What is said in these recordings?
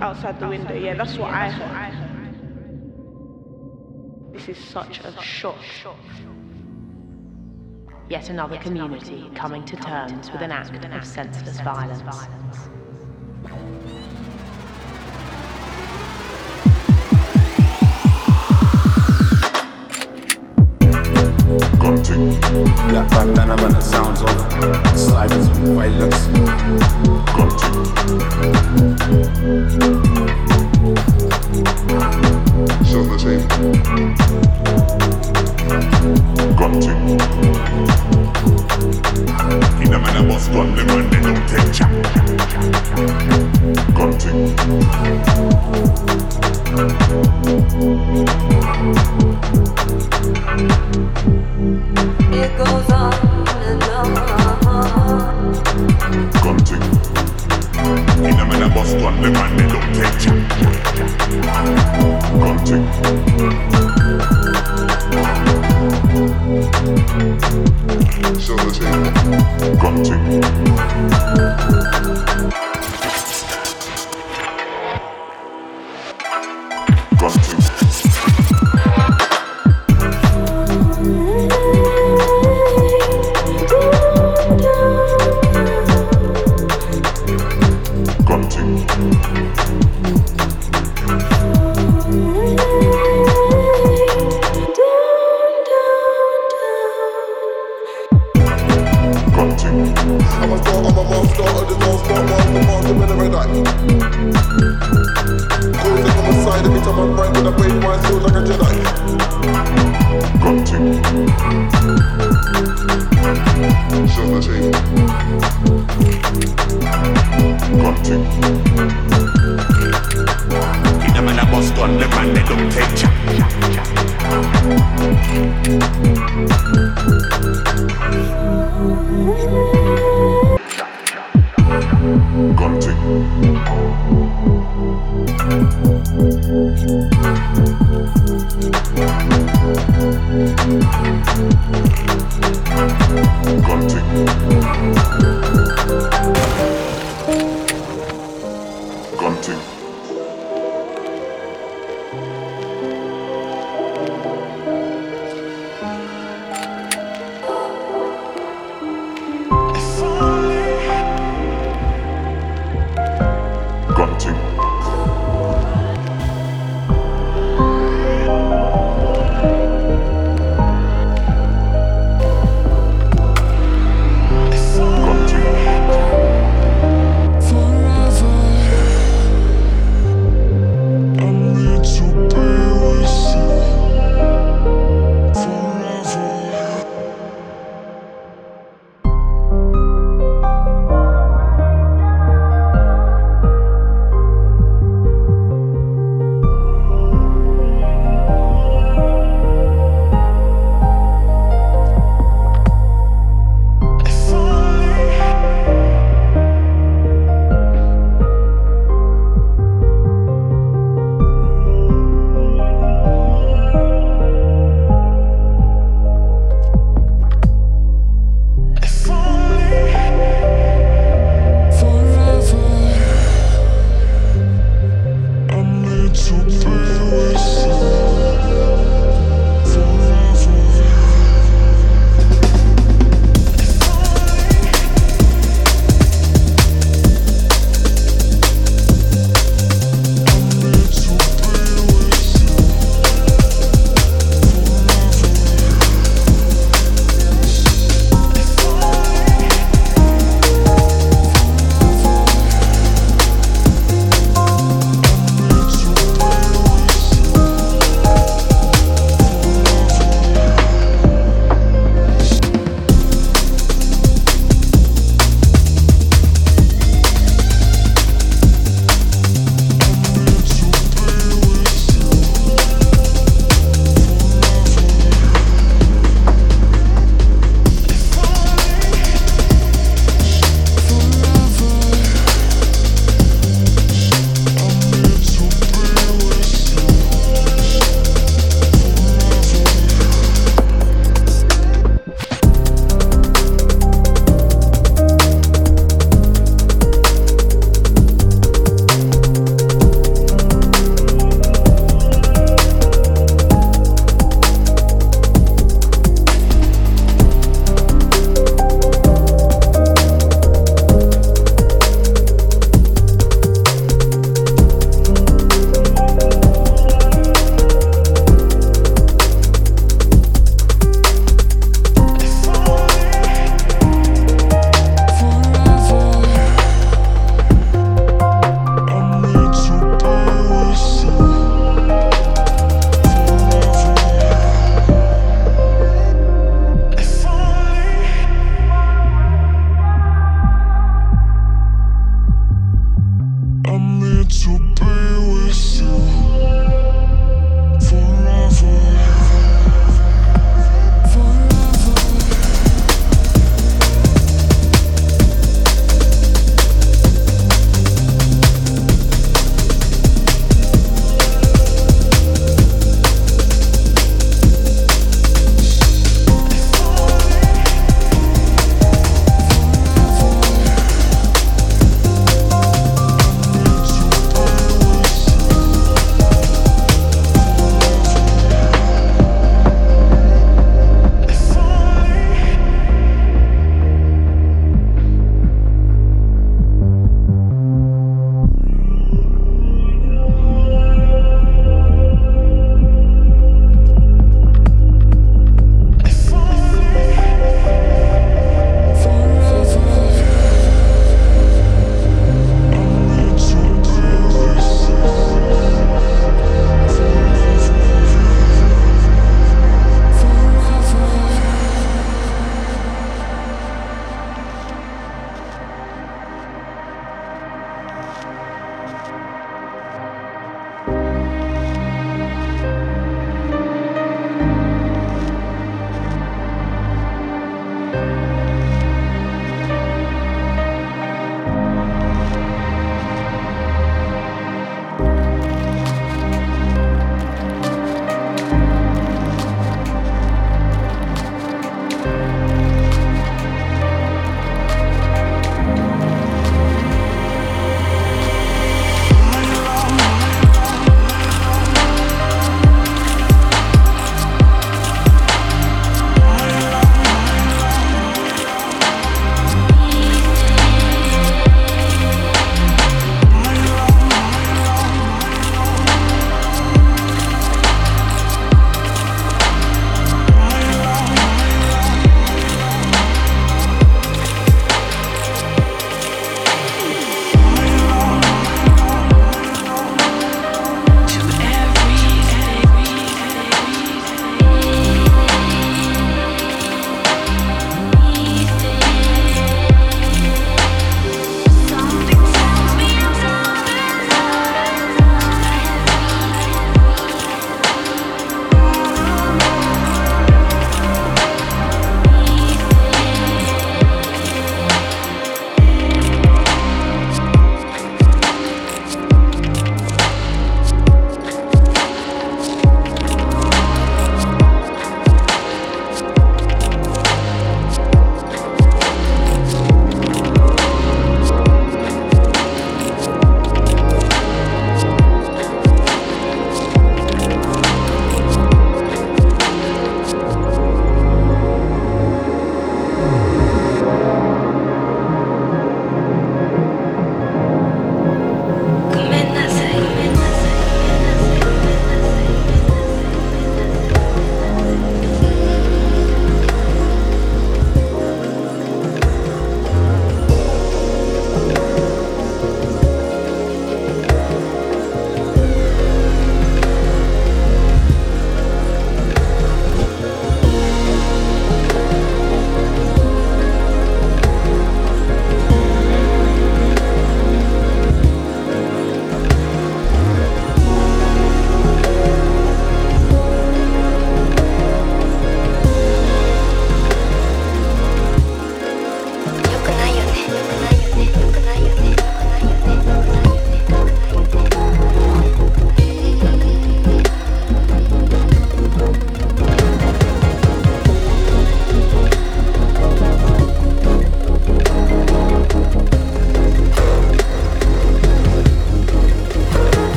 outside the window. Yeah, that's what I heard. This is such a shock. Yet another community coming to terms with an act of senseless violence. Gunting. Black bandana the sounds of silence violence. Show the tape. Gunting. In a man a bus gun, them and they don't take chap. Gunting. It goes on and on. Gunting. In a man a bus gun, them and they don't take chap. Gunting. Show the tape. Gunting. Gunting.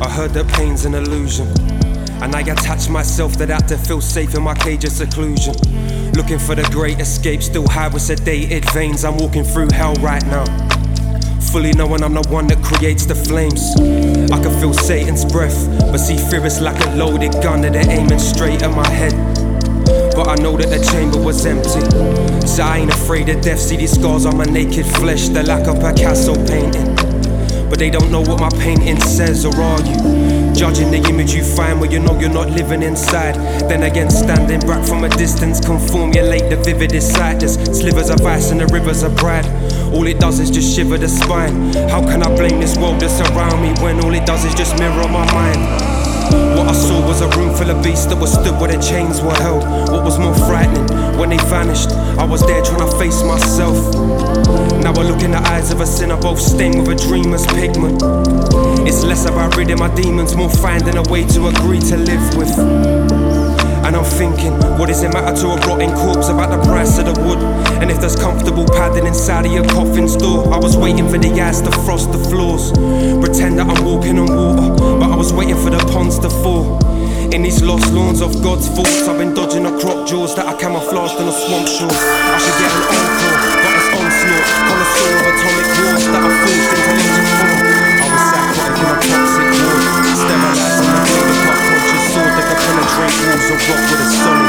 I heard that pain's an illusion. And I attach myself to that to feel safe in my cage of seclusion. Looking for the great escape, still high with sedated veins. I'm walking through hell right now. Fully knowing I'm the one that creates the flames. I can feel Satan's breath, but see fear is like a loaded gun that they're aiming straight at my head. But I know that the chamber was empty. So I ain't afraid of death. See these scars on my naked flesh, they're like a Picasso painting. But they don't know what my painting says, or are you? Judging the image you find where you know you're not living inside. Then again, standing back from a distance can formulate the vividest sight. There's slivers of ice and the rivers of pride. All it does is just shiver the spine. How can I blame this world that's around me when all it does is just mirror my mind? What I saw was a room full of beasts that were stood where the chains were held. What was more frightening, when they vanished, I was there trying to face myself. Now I look in the eyes of a sinner, both stained with a dreamer's pigment. It's less about ridding my demons, more finding a way to agree to live with. And I'm thinking, what does it matter to a rotting corpse about the price of the wood? And if there's comfortable padding inside of your coffin's door, I was waiting for the ice to frost the floors. Pretend that I'm walking on water, but I was waiting for the ponds to fall. In these lost lawns of God's thoughts, I've been dodging the crop jaws that I camouflaged on the swamp shores. I should get an encore, onslaught, connoisseur of atomic wars that I forced into legend form. I was psychotic in a toxic war, sterilizing the blade of my conscious sword that could penetrate walls of rock with a solid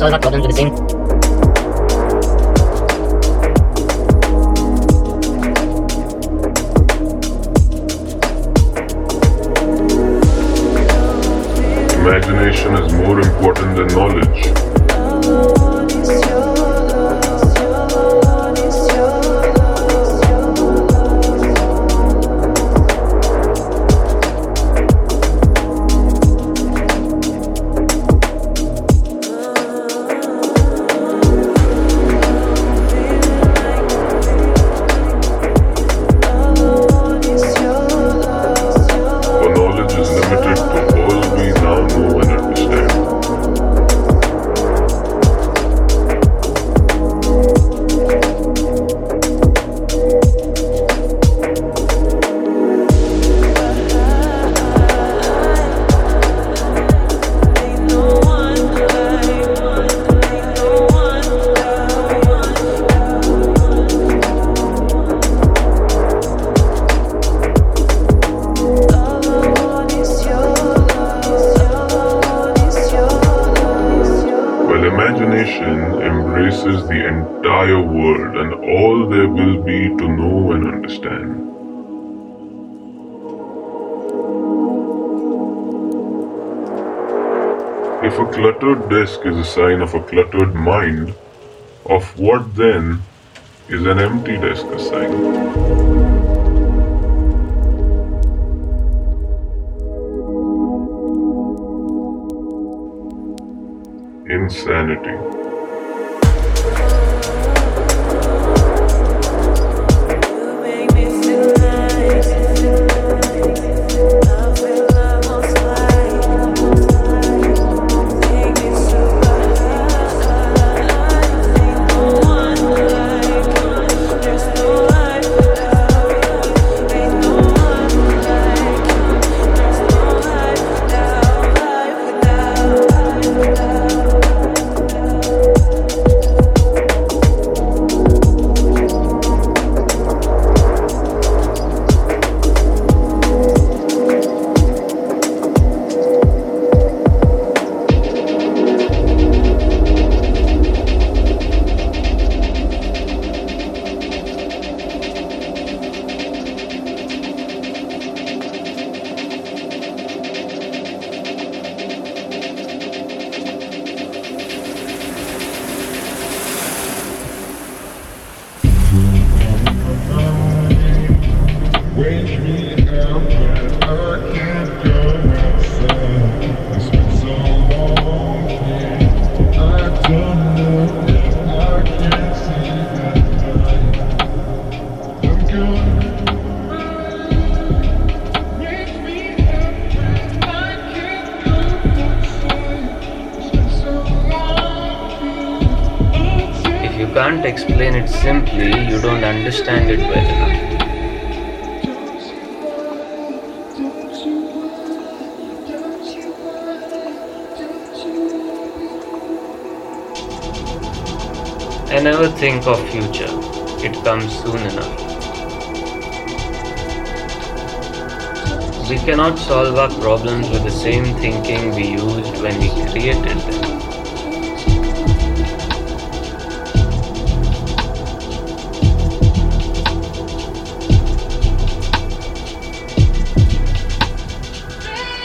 solve our problems with the same Imagination is more important than knowledge. Cluttered desk is a sign of a cluttered mind, of what then is an empty desk a sign? Insanity. I never think of future. It comes soon enough. We cannot solve our problems with the same thinking we used when we created them.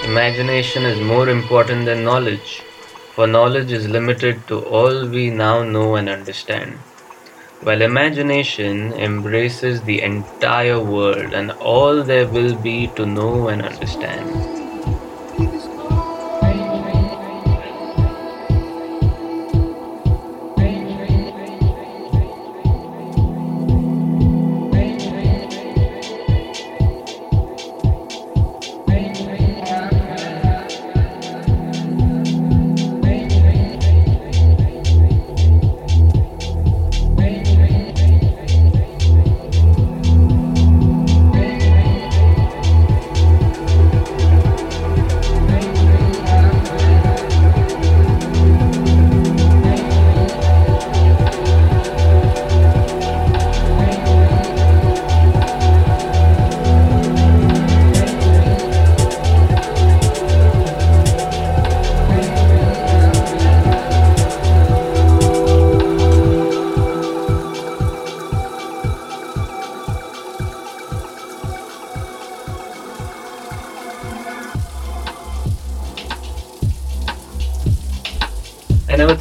Imagination is more important than knowledge, for knowledge is limited to all we now know and understand, while imagination embraces the entire world and all there will be to know and understand.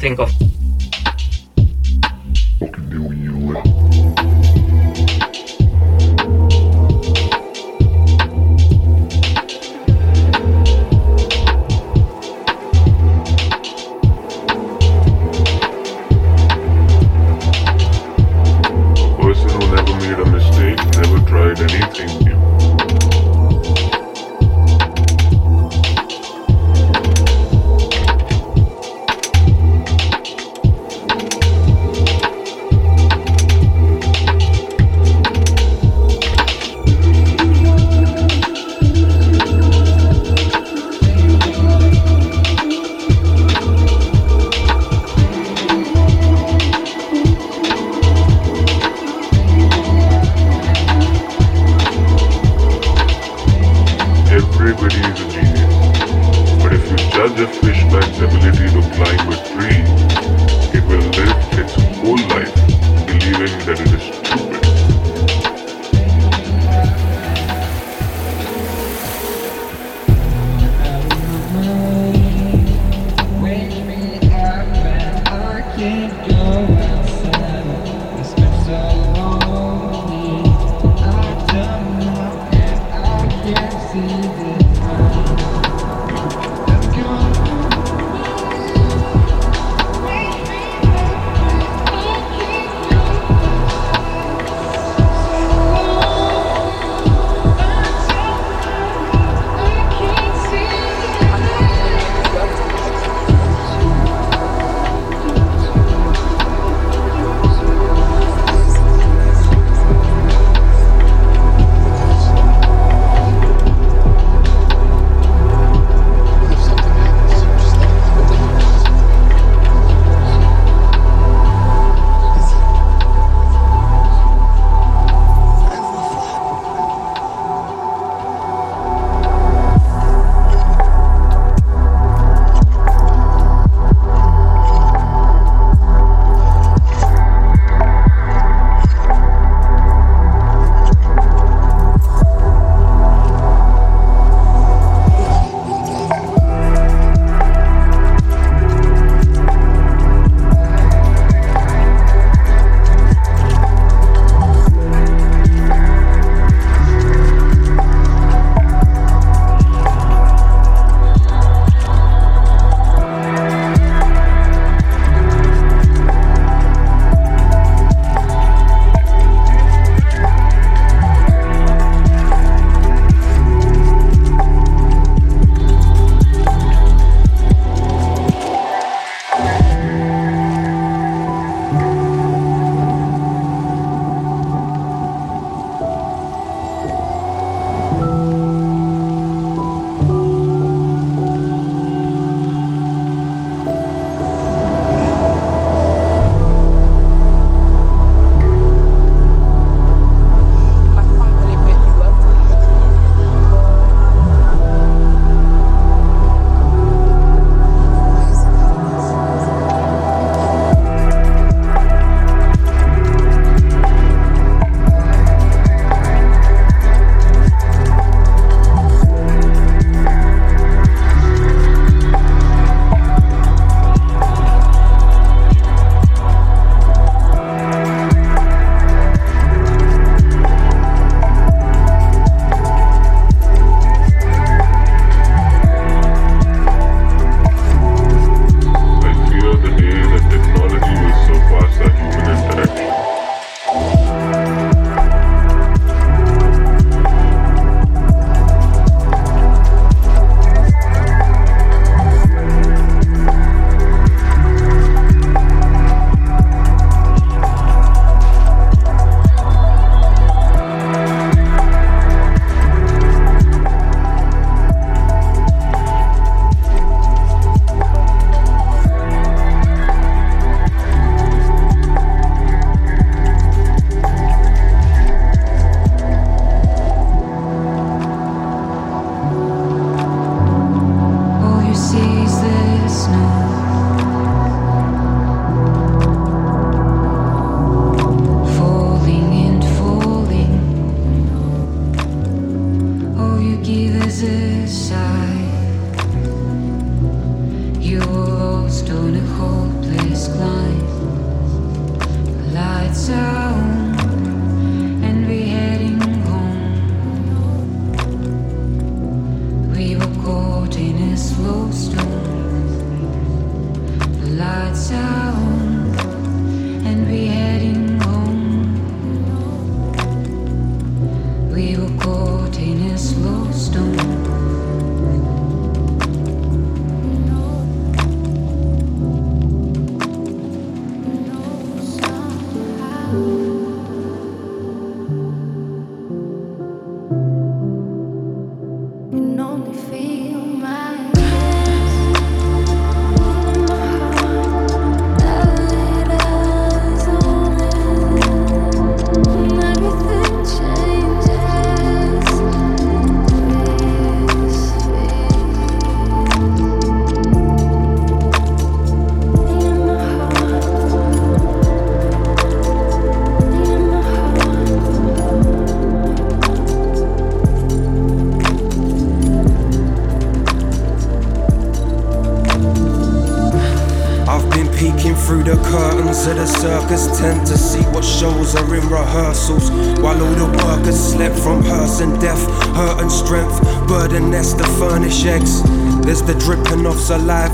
Think of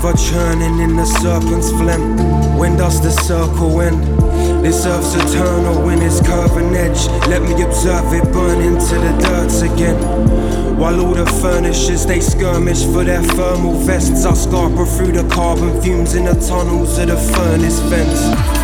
saliva churning in the serpent's phlegm. When does the circle end? This earth's eternal when its curving edge. Let me observe it burn into the dirt again. While all the furnishers they skirmish for their thermal vests, I scarper through the carbon fumes in the tunnels of the furnace vents.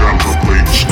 Chandler Blades